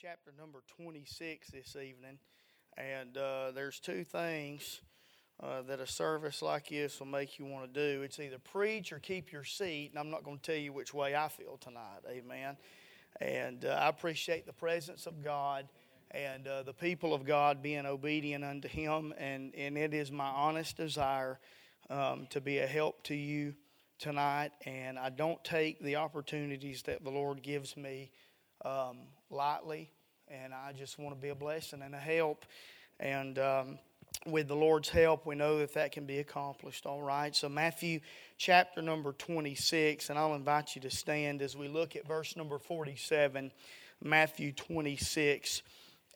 chapter number 26 this evening. And uh, there's two things uh, that a service like this will make you want to do it's either preach or keep your seat. And I'm not going to tell you which way I feel tonight. Amen. And uh, I appreciate the presence of God and uh, the people of God being obedient unto Him. And, and it is my honest desire um, to be a help to you tonight. And I don't take the opportunities that the Lord gives me um, lightly, and I just want to be a blessing and a help. And um, with the Lord's help, we know that that can be accomplished. All right. So, Matthew chapter number 26, and I'll invite you to stand as we look at verse number 47. Matthew 26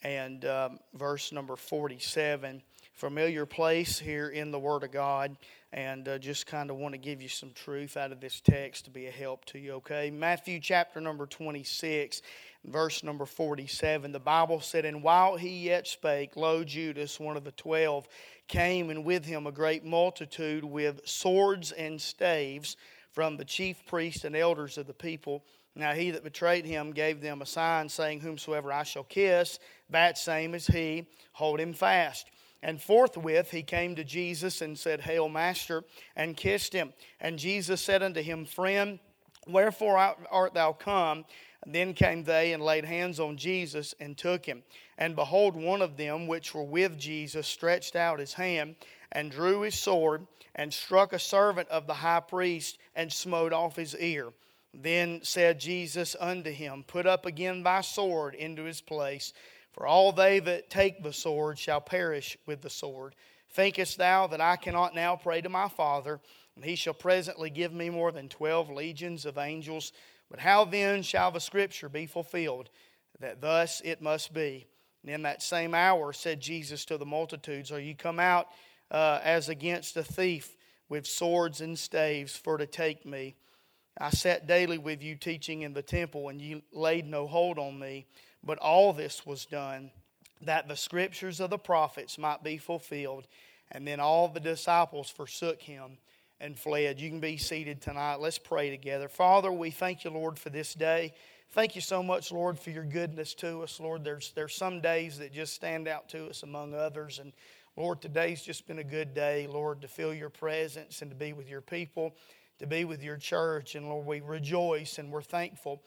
and um, verse number 47. Familiar place here in the Word of God, and uh, just kind of want to give you some truth out of this text to be a help to you, okay? Matthew chapter number 26, verse number 47. The Bible said, And while he yet spake, lo, Judas, one of the twelve, came, and with him a great multitude with swords and staves from the chief priests and elders of the people. Now he that betrayed him gave them a sign, saying, Whomsoever I shall kiss, that same is he, hold him fast. And forthwith he came to Jesus and said, Hail, Master, and kissed him. And Jesus said unto him, Friend, wherefore art thou come? Then came they and laid hands on Jesus and took him. And behold, one of them which were with Jesus stretched out his hand and drew his sword and struck a servant of the high priest and smote off his ear. Then said Jesus unto him, Put up again thy sword into his place. For all they that take the sword shall perish with the sword. Thinkest thou that I cannot now pray to my Father, and he shall presently give me more than twelve legions of angels? But how then shall the scripture be fulfilled, that thus it must be? And in that same hour said Jesus to the multitudes, Are you come out uh, as against a thief with swords and staves for to take me? I sat daily with you teaching in the temple, and you laid no hold on me. But all this was done that the scriptures of the prophets might be fulfilled. And then all the disciples forsook him and fled. You can be seated tonight. Let's pray together. Father, we thank you, Lord, for this day. Thank you so much, Lord, for your goodness to us. Lord, there's, there's some days that just stand out to us among others. And Lord, today's just been a good day, Lord, to feel your presence and to be with your people, to be with your church. And Lord, we rejoice and we're thankful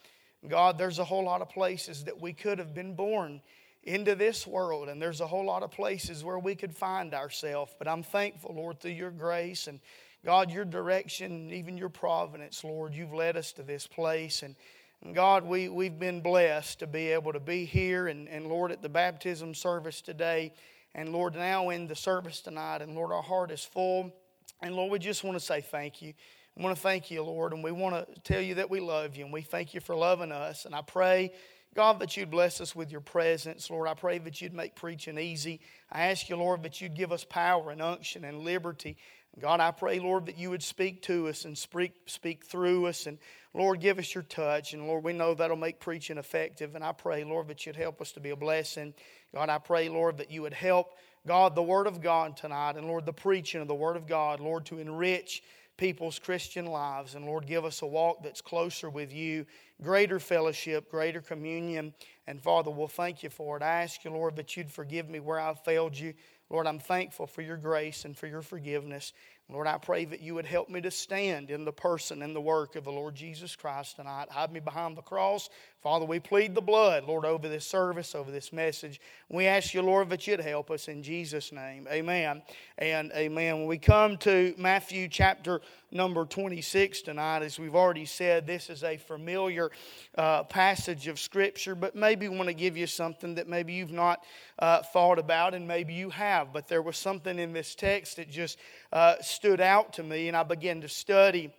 God, there's a whole lot of places that we could have been born into this world, and there's a whole lot of places where we could find ourselves. But I'm thankful, Lord, through your grace and God, your direction, even your providence, Lord, you've led us to this place. And, and God, we, we've been blessed to be able to be here, and, and Lord, at the baptism service today, and Lord, now in the service tonight, and Lord, our heart is full. And Lord, we just want to say thank you. I want to thank you, Lord, and we want to tell you that we love you and we thank you for loving us. And I pray, God, that you'd bless us with your presence. Lord, I pray that you'd make preaching easy. I ask you, Lord, that you'd give us power and unction and liberty. God, I pray, Lord, that you would speak to us and speak, speak through us. And Lord, give us your touch. And Lord, we know that'll make preaching effective. And I pray, Lord, that you'd help us to be a blessing. God, I pray, Lord, that you would help, God, the Word of God tonight. And Lord, the preaching of the Word of God, Lord, to enrich people's Christian lives. And Lord, give us a walk that's closer with you, greater fellowship, greater communion. And Father, we'll thank you for it. I ask you, Lord, that you'd forgive me where I've failed you. Lord, I'm thankful for your grace and for your forgiveness. Lord, I pray that you would help me to stand in the person and the work of the Lord Jesus Christ tonight. Hide me behind the cross. Father, we plead the blood, Lord, over this service, over this message. We ask you, Lord, that you'd help us in Jesus' name. Amen and amen. When we come to Matthew chapter number 26 tonight, as we've already said, this is a familiar uh, passage of Scripture, but maybe we want to give you something that maybe you've not uh, thought about, and maybe you have. But there was something in this text that just uh, stood out to me, and I began to study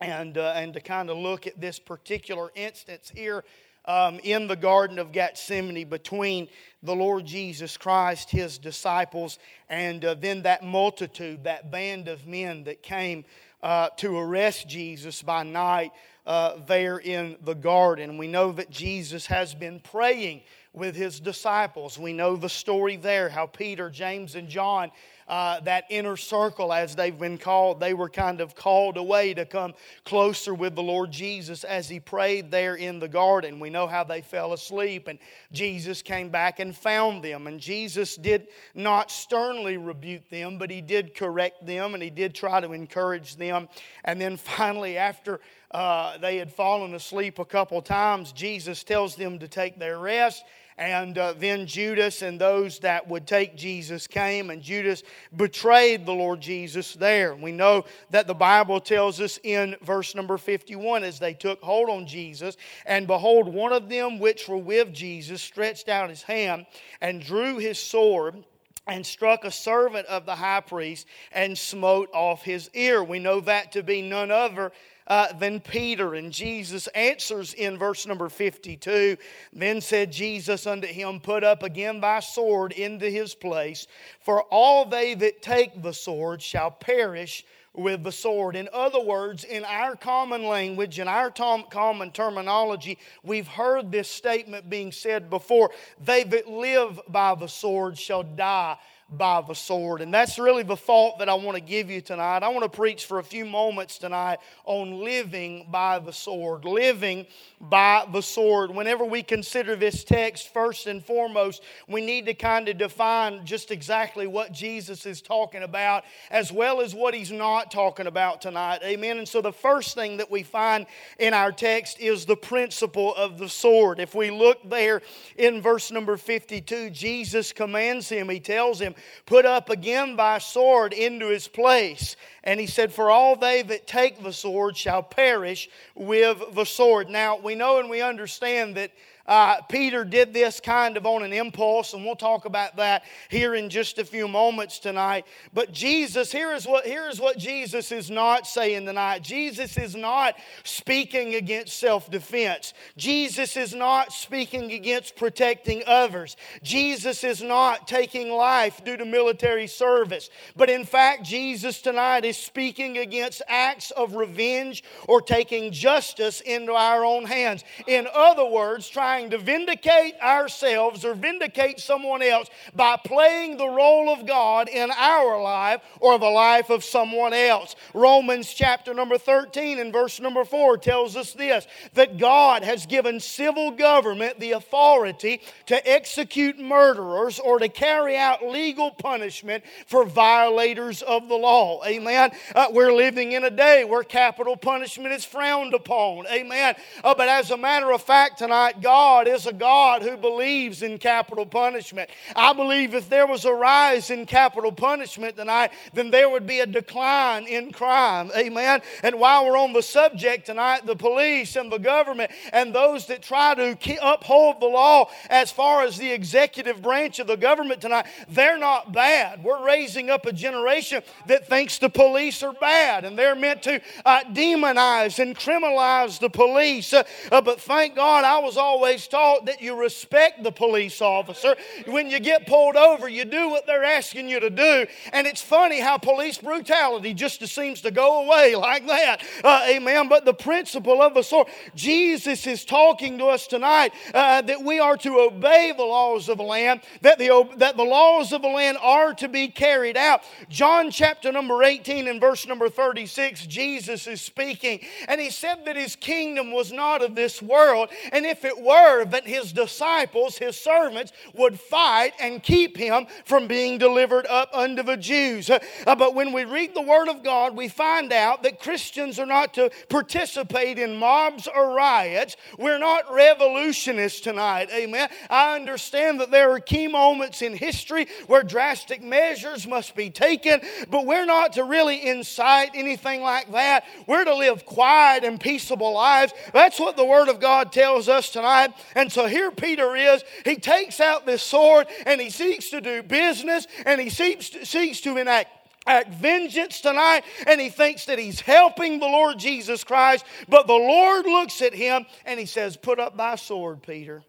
and, uh, and to kind of look at this particular instance here um, in the Garden of Gethsemane between the Lord Jesus Christ, his disciples, and uh, then that multitude, that band of men that came uh, to arrest Jesus by night uh, there in the garden. We know that Jesus has been praying with his disciples. We know the story there how Peter, James, and John uh, that inner circle, as they've been called, they were kind of called away to come closer with the Lord Jesus as he prayed there in the garden. We know how they fell asleep, and Jesus came back and found them. And Jesus did not sternly rebuke them, but he did correct them and he did try to encourage them. And then finally, after uh, they had fallen asleep a couple times, Jesus tells them to take their rest and uh, then Judas and those that would take Jesus came, and Judas betrayed the Lord Jesus there. We know that the Bible tells us in verse number 51 as they took hold on Jesus, and behold, one of them which were with Jesus stretched out his hand and drew his sword and struck a servant of the high priest and smote off his ear. We know that to be none other uh, than Peter. And Jesus answers in verse number 52 Then said Jesus unto him, Put up again thy sword into his place, for all they that take the sword shall perish with the sword. In other words, in our common language, in our tom- common terminology, we've heard this statement being said before they that live by the sword shall die by the sword. And that's really the thought that I want to give you tonight. I want to preach for a few moments tonight on living by the sword. Living by the sword. Whenever we consider this text, first and foremost, we need to kind of define just exactly what Jesus is talking about, as well as what he's not talking about tonight. Amen. And so the first thing that we find in our text is the principle of the sword. If we look there in verse number 52, Jesus commands him, he tells him, Put up again thy sword into his place. And he said, For all they that take the sword shall perish with the sword. Now, we know and we understand that uh, Peter did this kind of on an impulse, and we'll talk about that here in just a few moments tonight. But Jesus, here is what, here is what Jesus is not saying tonight. Jesus is not speaking against self defense, Jesus is not speaking against protecting others, Jesus is not taking life due to military service. But in fact, Jesus tonight is speaking against acts of revenge or taking justice into our own hands. In other words, trying trying to vindicate ourselves or vindicate someone else by playing the role of God in our life or the life of someone else. Romans chapter number 13 and verse number 4 tells us this that God has given civil government the authority to execute murderers or to carry out legal punishment for violators of the law. Amen. Uh, we're living in a day where capital punishment is frowned upon. Amen. Uh, but as a matter of fact, tonight, God God is a God who believes in capital punishment. I believe if there was a rise in capital punishment tonight, then there would be a decline in crime. Amen. And while we're on the subject tonight, the police and the government and those that try to uphold the law as far as the executive branch of the government tonight, they're not bad. We're raising up a generation that thinks the police are bad and they're meant to uh, demonize and criminalize the police. Uh, uh, but thank God I was always always taught that you respect the police officer. When you get pulled over, you do what they're asking you to do. And it's funny how police brutality just seems to go away like that. Uh, amen. But the principle of the sword, Jesus is talking to us tonight uh, that we are to obey the laws of the land, that the, that the laws of the land are to be carried out. John chapter number 18 and verse number 36, Jesus is speaking, and he said that his kingdom was not of this world, and if it were, that his disciples, his servants, would fight and keep him from being delivered up unto the Jews. Uh, but when we read the Word of God, we find out that Christians are not to participate in mobs or riots. We're not revolutionists tonight. Amen. I understand that there are key moments in history where drastic measures must be taken, but we're not to really incite anything like that. We're to live quiet and peaceable lives. That's what the Word of God tells us tonight. And so here Peter is. He takes out this sword and he seeks to do business and he seeks to, seeks to enact act vengeance tonight and he thinks that he's helping the Lord Jesus Christ. But the Lord looks at him and he says, Put up thy sword, Peter.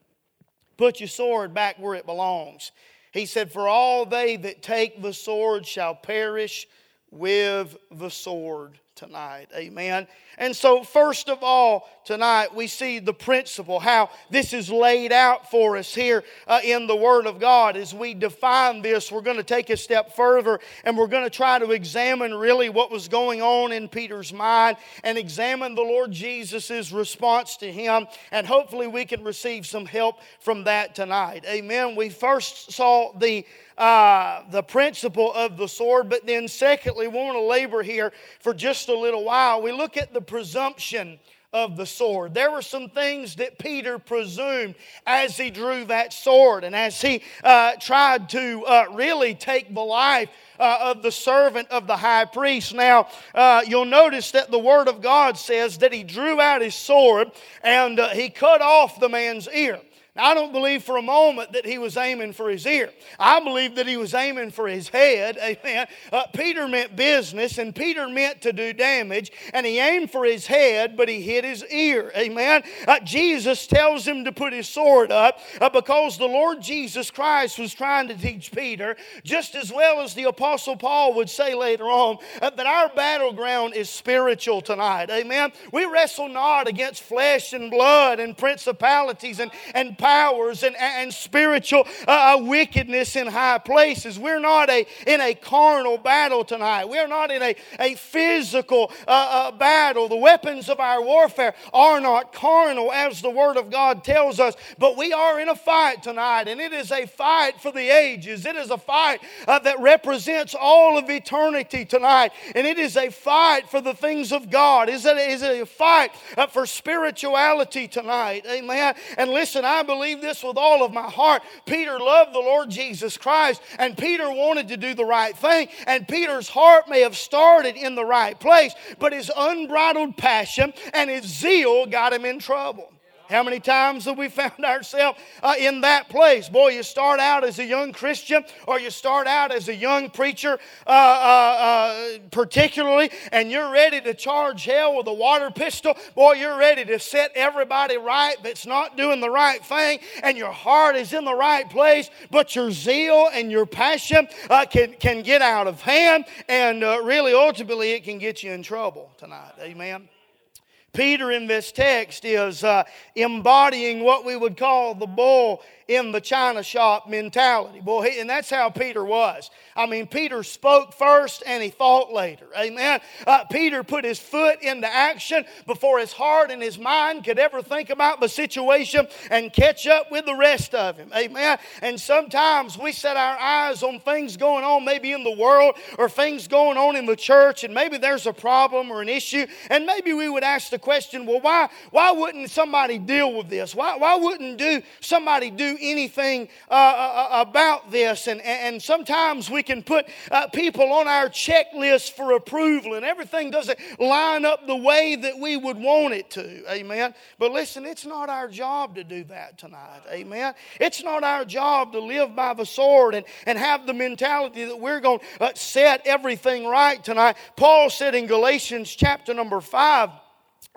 Put your sword back where it belongs. He said, For all they that take the sword shall perish with the sword. Tonight. Amen. And so, first of all, tonight we see the principle, how this is laid out for us here uh, in the Word of God. As we define this, we're going to take a step further and we're going to try to examine really what was going on in Peter's mind and examine the Lord Jesus' response to him. And hopefully, we can receive some help from that tonight. Amen. We first saw the uh, the principle of the sword, but then secondly, we want to labor here for just a little while. We look at the presumption of the sword. There were some things that Peter presumed as he drew that sword and as he uh, tried to uh, really take the life. Uh, of the servant of the high priest. Now, uh, you'll notice that the Word of God says that he drew out his sword and uh, he cut off the man's ear. I don't believe for a moment that he was aiming for his ear. I believe that he was aiming for his head. Amen. Uh, Peter meant business, and Peter meant to do damage, and he aimed for his head, but he hit his ear. Amen. Uh, Jesus tells him to put his sword up uh, because the Lord Jesus Christ was trying to teach Peter, just as well as the Apostle Paul would say later on, uh, that our battleground is spiritual tonight. Amen. We wrestle not against flesh and blood and principalities and, and powers and, and spiritual uh, uh, wickedness in high places. We're not a, in a carnal battle tonight. We're not in a, a physical uh, uh, battle. The weapons of our warfare are not carnal, as the Word of God tells us, but we are in a fight tonight, and it is a fight for the ages. It is a fight uh, that represents all of eternity tonight, and it is a fight for the things of God. Is it, is it a fight uh, for spirituality tonight? Amen. And listen, I believe believe this with all of my heart. Peter loved the Lord Jesus Christ, and Peter wanted to do the right thing. And Peter's heart may have started in the right place, but his unbridled passion and his zeal got him in trouble. How many times have we found ourselves uh, in that place? Boy, you start out as a young Christian or you start out as a young preacher, uh, uh, uh, particularly, and you're ready to charge hell with a water pistol. Boy, you're ready to set everybody right that's not doing the right thing, and your heart is in the right place, but your zeal and your passion uh, can, can get out of hand, and uh, really, ultimately, it can get you in trouble tonight. Amen. Peter in this text is uh, embodying what we would call the bull in the china shop mentality. Boy, and that's how Peter was. I mean, Peter spoke first and he thought later. Amen. Uh, Peter put his foot into action before his heart and his mind could ever think about the situation and catch up with the rest of him. Amen. And sometimes we set our eyes on things going on maybe in the world or things going on in the church, and maybe there's a problem or an issue, and maybe we would ask the question, well, why, why wouldn't somebody deal with this? Why, why wouldn't do somebody do anything uh, uh, uh, about this. And, and sometimes we can put uh, people on our checklist for approval, and everything doesn't line up the way that we would want it to. Amen. But listen, it's not our job to do that tonight. Amen. It's not our job to live by the sword and, and have the mentality that we're going to uh, set everything right tonight. Paul said in Galatians chapter number 5,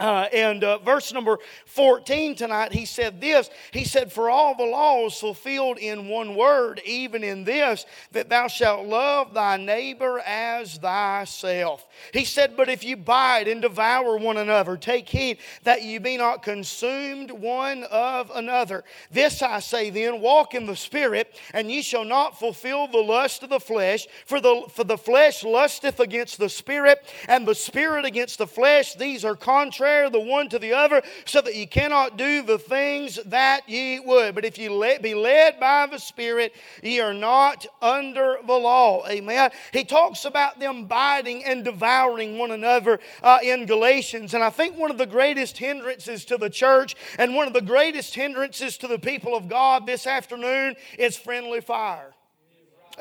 uh, and uh, verse number 14 tonight, he said this. He said, For all the laws fulfilled in one word, even in this, that thou shalt love thy neighbor as thyself. He said, But if you bite and devour one another, take heed that you be not consumed one of another. This I say then, walk in the Spirit, and ye shall not fulfill the lust of the flesh. For the, for the flesh lusteth against the Spirit, and the Spirit against the flesh. These are contrary contrary the one to the other, so that ye cannot do the things that ye would. But if ye be led by the Spirit, ye are not under the law. Amen. He talks about them biting and devouring one another uh, in Galatians. And I think one of the greatest hindrances to the church and one of the greatest hindrances to the people of God this afternoon is friendly fire.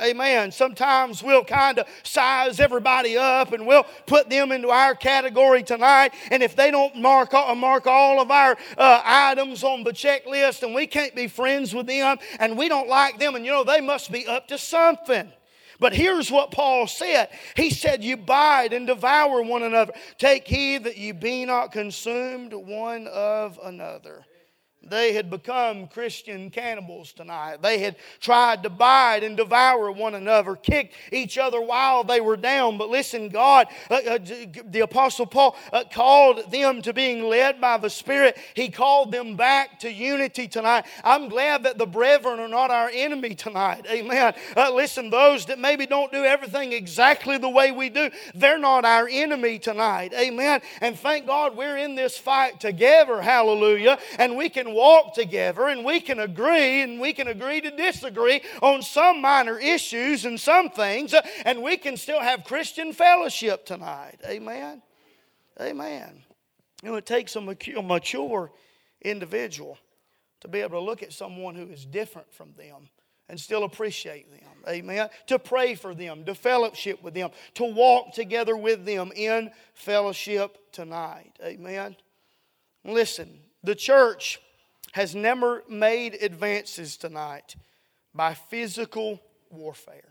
Amen. Sometimes we'll kind of size everybody up and we'll put them into our category tonight. And if they don't mark, mark all of our uh, items on the checklist and we can't be friends with them and we don't like them, and you know, they must be up to something. But here's what Paul said He said, You bite and devour one another. Take heed that you be not consumed one of another. They had become Christian cannibals tonight. They had tried to bite and devour one another, kicked each other while they were down. But listen, God, uh, uh, the Apostle Paul uh, called them to being led by the Spirit. He called them back to unity tonight. I'm glad that the brethren are not our enemy tonight. Amen. Uh, listen, those that maybe don't do everything exactly the way we do, they're not our enemy tonight. Amen. And thank God we're in this fight together. Hallelujah. And we can walk together and we can agree and we can agree to disagree on some minor issues and some things, uh, and we can still have Christian fellowship tonight. Amen. Amen. You know, it takes a mature individual to be able to look at someone who is different from them and still appreciate them. Amen. To pray for them, to fellowship with them, to walk together with them in fellowship tonight. Amen. Listen, the church has never made advances tonight by physical warfare.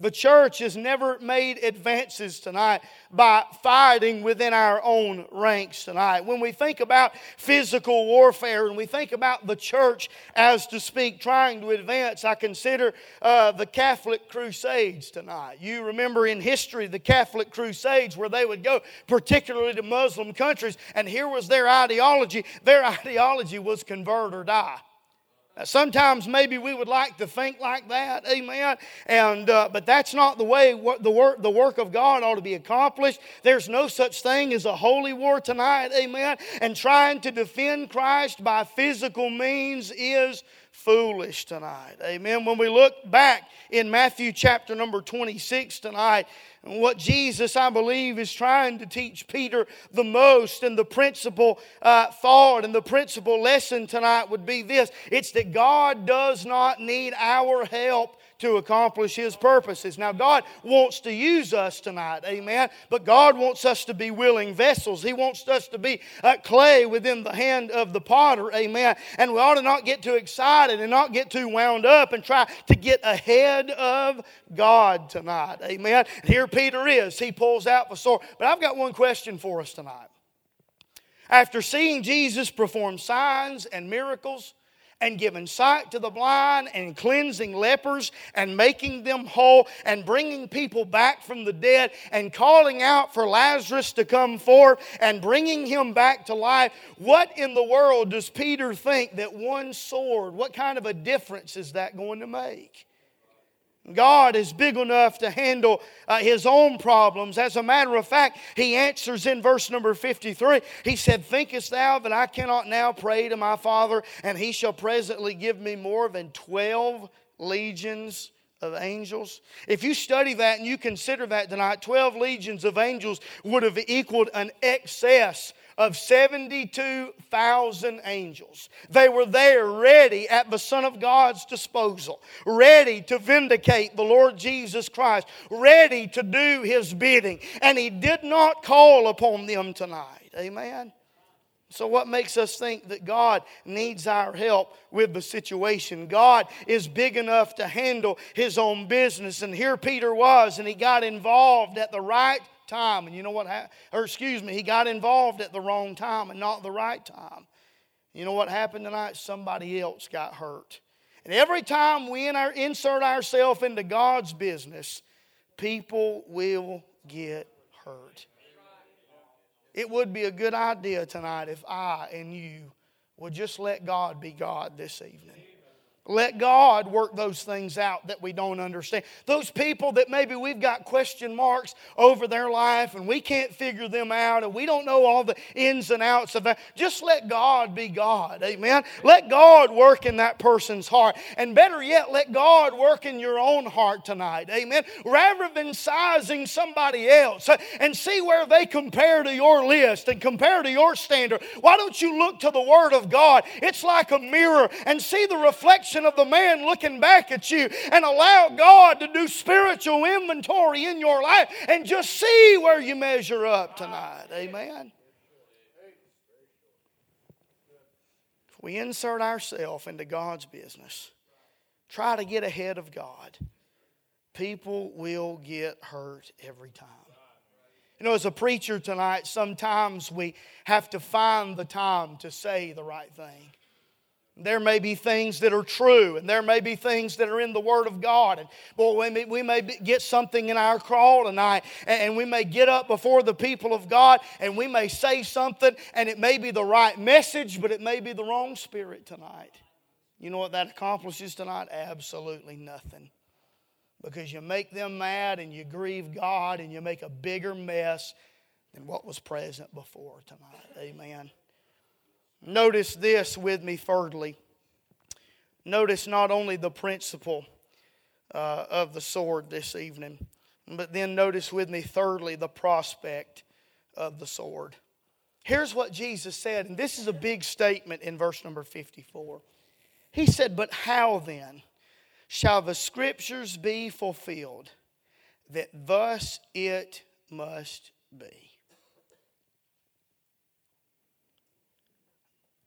The church has never made advances tonight by fighting within our own ranks tonight. When we think about physical warfare and we think about the church, as to speak, trying to advance, I consider uh, the Catholic Crusades tonight. You remember in history the Catholic Crusades where they would go, particularly to Muslim countries, and here was their ideology. Their ideology was convert or die. Sometimes maybe we would like to think like that, amen. And uh, but that's not the way the work the work of God ought to be accomplished. There's no such thing as a holy war tonight, amen. And trying to defend Christ by physical means is foolish tonight, amen. When we look back in Matthew chapter number 26 tonight, and what Jesus, I believe, is trying to teach Peter the most, and the principal uh, thought and the principal lesson tonight would be this it's that God does not need our help to accomplish His purposes. Now, God wants to use us tonight, amen, but God wants us to be willing vessels. He wants us to be uh, clay within the hand of the potter, amen. And we ought to not get too excited and not get too wound up and try to get ahead of God tonight, amen. here Peter is. He pulls out the sword. But I've got one question for us tonight. After seeing Jesus perform signs and miracles, and giving sight to the blind and cleansing lepers and making them whole and bringing people back from the dead and calling out for Lazarus to come forth and bringing him back to life. What in the world does Peter think that one sword, what kind of a difference is that going to make? God is big enough to handle uh, his own problems. As a matter of fact, he answers in verse number 53. He said, Thinkest thou that I cannot now pray to my Father, and he shall presently give me more than 12 legions of angels? If you study that and you consider that tonight, 12 legions of angels would have equaled an excess of 72,000 angels. They were there ready at the Son of God's disposal, ready to vindicate the Lord Jesus Christ, ready to do his bidding. And he did not call upon them tonight. Amen. So, what makes us think that God needs our help with the situation? God is big enough to handle His own business. And here Peter was, and he got involved at the right time. And you know what happened? Or excuse me, he got involved at the wrong time and not the right time. You know what happened tonight? Somebody else got hurt. And every time we in our, insert ourselves into God's business, people will get hurt. It would be a good idea tonight if I and you would just let God be God this evening. Let God work those things out that we don't understand. Those people that maybe we've got question marks over their life and we can't figure them out and we don't know all the ins and outs of that. Just let God be God. Amen. Let God work in that person's heart. And better yet, let God work in your own heart tonight. Amen. Rather than sizing somebody else and see where they compare to your list and compare to your standard, why don't you look to the Word of God? It's like a mirror and see the reflection reflection of the man looking back at you and allow God to do spiritual inventory in your life and just see where you measure up tonight. Amen. If we insert ourselves into God's business, try to get ahead of God, people will get hurt every time. You know, as a preacher tonight, sometimes we have to find the time to say the right thing. There may be things that are true, and there may be things that are in the Word of God. And boy, we may, we may get something in our crawl tonight, and we may get up before the people of God, and we may say something, and it may be the right message, but it may be the wrong spirit tonight. You know what that accomplishes tonight? Absolutely nothing. Because you make them mad, and you grieve God, and you make a bigger mess than what was present before tonight. Amen. Notice this with me, thirdly. Notice not only the principle uh, of the sword this evening, but then notice with me, thirdly, the prospect of the sword. Here's what Jesus said, and this is a big statement in verse number 54. He said, But how then shall the scriptures be fulfilled that thus it must be?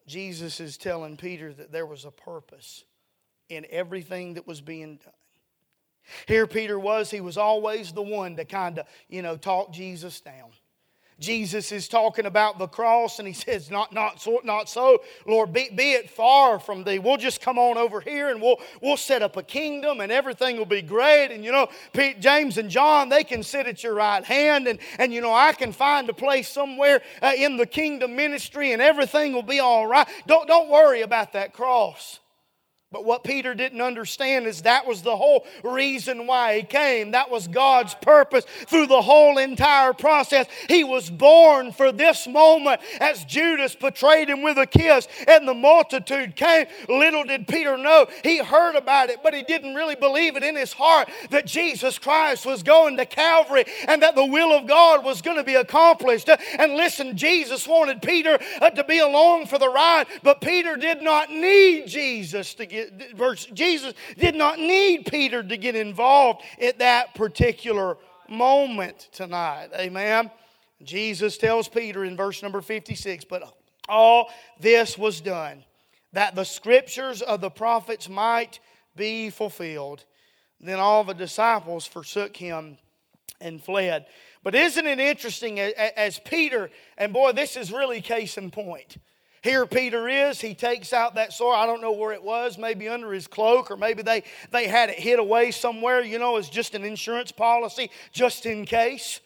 Jesus is telling Peter that there was a purpose in everything that was being done. Here Peter was, he was always the one to kind of, you know, talk Jesus down. Jesus is talking about the cross, and he says, Not, not, so, not so, Lord, be, be it far from thee. We'll just come on over here and we'll, we'll set up a kingdom and everything will be great. And you know, Pete, James and John, they can sit at your right hand, and, and you know, I can find a place somewhere uh, in the kingdom ministry and everything will be all right. Don't, don't worry about that cross. But what Peter didn't understand is that was the whole reason why he came. That was God's purpose through the whole entire process. He was born for this moment as Judas betrayed him with a kiss and the multitude came. Little did Peter know. He heard about it, but he didn't really believe it in his heart that Jesus Christ was going to Calvary and that the will of God was going to be accomplished. And listen, Jesus wanted Peter uh, to be along for the ride, but Peter did not need Jesus to get verse, Jesus did not need Peter to get involved at that particular moment tonight. Amen. Jesus tells Peter in verse number 56, but all this was done that the scriptures of the prophets might be fulfilled. Then all the disciples forsook him and fled. But isn't it interesting as Peter, and boy, this is really case in point. Here Peter is. He takes out that sword. I don't know where it was, maybe under his cloak, or maybe they, they had it hid away somewhere, you know, as just an insurance policy, just in case.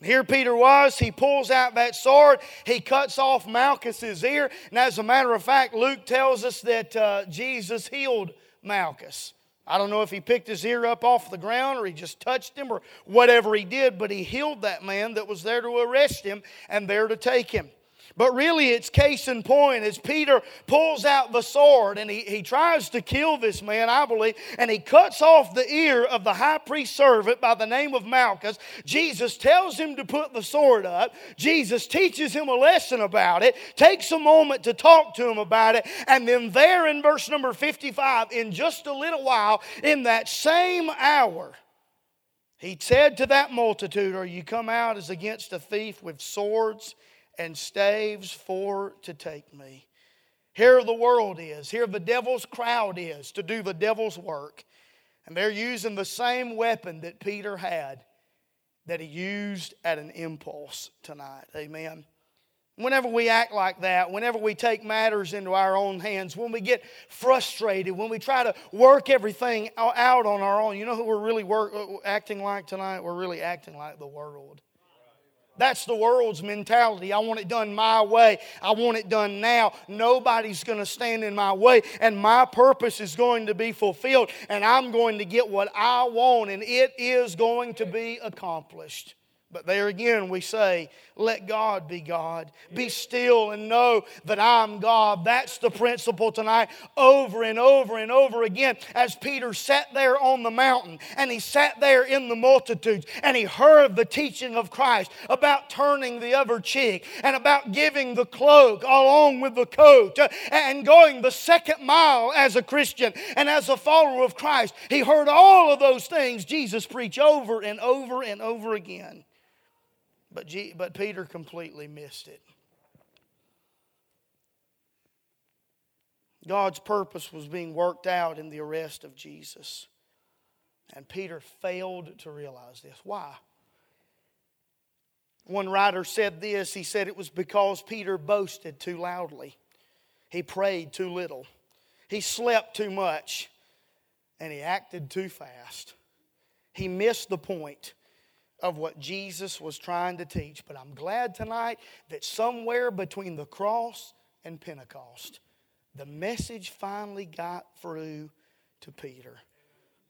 Here Peter was, he pulls out that sword, he cuts off Malchus's ear, and as a matter of fact, Luke tells us that uh, Jesus healed Malchus. I don't know if he picked his ear up off the ground or he just touched him or whatever he did, but he healed that man that was there to arrest him and there to take him. But really, it's case in point as Peter pulls out the sword and he, he tries to kill this man, I believe, and he cuts off the ear of the high priest servant by the name of Malchus. Jesus tells him to put the sword up. Jesus teaches him a lesson about it, takes a moment to talk to him about it, and then, there in verse number 55, in just a little while, in that same hour, he said to that multitude, Are you come out as against a thief with swords and staves for to take me. Here the world is, here the devil's crowd is to do the devil's work. And they're using the same weapon that Peter had that he used at an impulse tonight. Amen. Whenever we act like that, whenever we take matters into our own hands, when we get frustrated, when we try to work everything out on our own, you know who we're really work, uh, acting like tonight? We're really acting like the world. That's the world's mentality. I want it done my way. I want it done now. Nobody's going to stand in my way, and my purpose is going to be fulfilled, and I'm going to get what I want, and it is going to be accomplished. But there again, we say, let God be God. Be still and know that I'm God. That's the principle tonight, over and over and over again. As Peter sat there on the mountain and he sat there in the multitudes and he heard the teaching of Christ about turning the other cheek and about giving the cloak along with the coat uh, and going the second mile as a Christian and as a follower of Christ. He heard all of those things Jesus preach over and over and over again. But, G, but Peter completely missed it. God's purpose was being worked out in the arrest of Jesus. And Peter failed to realize this. Why? One writer said this he said it was because Peter boasted too loudly, he prayed too little. He slept too much and he acted too fast. He missed the point of what Jesus was trying to teach. But I'm glad tonight that somewhere between the cross and Pentecost, the message finally got through to Peter.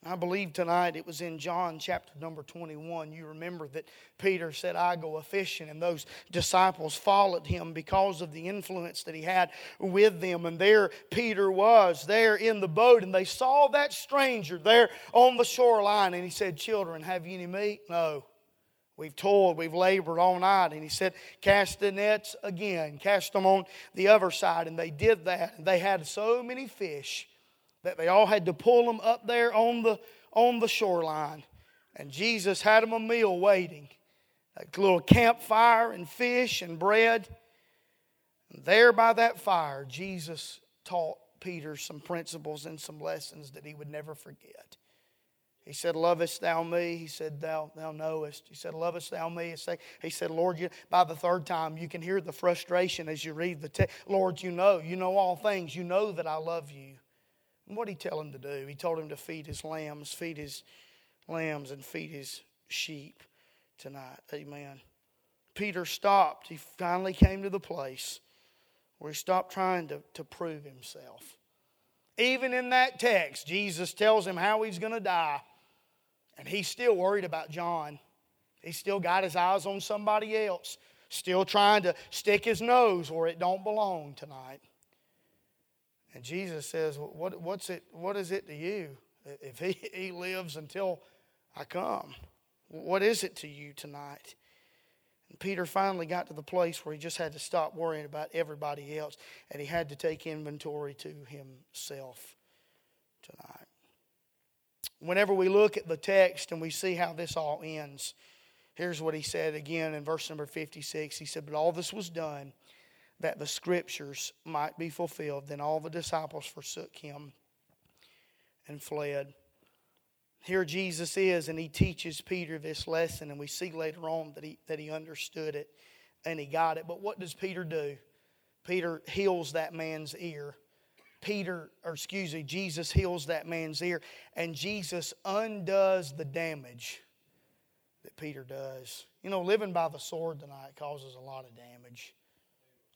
I believe tonight it was in John chapter number 21. You remember that Peter said, I go a fishing, and those disciples followed him because of the influence that he had with them. And there Peter was, there in the boat, and they saw that stranger there on the shoreline. And he said, Children, have you any meat? No. We've toiled, we've labored all night. And he said, Cast the nets again, cast them on the other side. And they did that. And they had so many fish that they all had to pull them up there on the, on the shoreline. And Jesus had them a meal waiting a little campfire and fish and bread. And there by that fire, Jesus taught Peter some principles and some lessons that he would never forget. He said, Lovest thou me? He said, Thou, thou knowest. He said, Lovest thou me? He said, Lord, you, by the third time, you can hear the frustration as you read the text. Lord, you know, you know all things. You know that I love you. And what did he tell him to do? He told him to feed his lambs, feed his lambs, and feed his sheep tonight. Amen. Peter stopped. He finally came to the place where he stopped trying to, to prove himself. Even in that text, Jesus tells him how he's going to die, and he's still worried about John. He's still got his eyes on somebody else, still trying to stick his nose where it don't belong tonight. And Jesus says, what, what's it, what is it to you if he, he lives until I come? What is it to you tonight? And Peter finally got to the place where he just had to stop worrying about everybody else and he had to take inventory to himself tonight. Whenever we look at the text and we see how this all ends, here's what he said again in verse number 56. He said, But all this was done that the scriptures might be fulfilled. Then all the disciples forsook him and fled. Here Jesus is, and he teaches Peter this lesson, and we see later on that he, that he understood it and he got it. But what does Peter do? Peter heals that man's ear. Peter, or excuse me, Jesus heals that man's ear, and Jesus undoes the damage that Peter does. You know, living by the sword tonight causes a lot of damage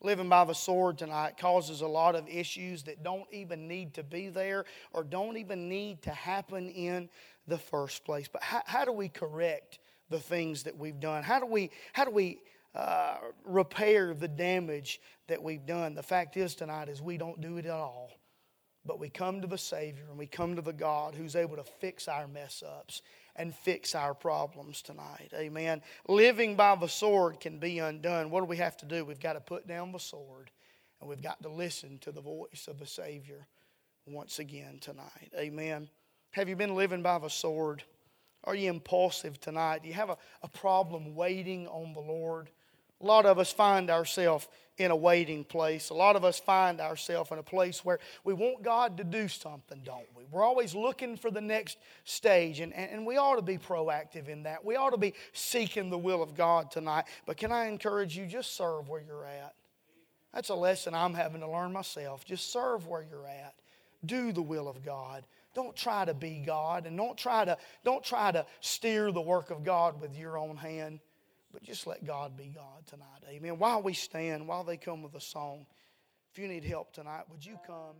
living by the sword tonight causes a lot of issues that don't even need to be there or don't even need to happen in the first place. But how, how do we correct the things that we've done? How do we, how do we uh, repair the damage that we've done? The fact is tonight is we don't do it at all. But we come to the Savior and we come to the God who's able to fix our mess ups and fix our problems tonight. Amen. Living by the sword can be undone. What do we have to do? We've got to put down the sword and we've got to listen to the voice of the Savior once again tonight. Amen. Have you been living by the sword? Are you impulsive tonight? Do you have a, a problem waiting on the Lord? A lot of us find ourselves in a waiting place. A lot of us find ourselves in a place where we want God to do something, don't we? We're always looking for the next stage, and, and we ought to be proactive in that. We ought to be seeking the will of God tonight. But can I encourage you, just serve where you're at? That's a lesson I'm having to learn myself. Just serve where you're at. Do the will of God. Don't try to be God and don't try to, don't try to steer the work of God with your own hand. But just let God be God tonight. Amen. While we stand, while they come with a song, if you need help tonight, would you come?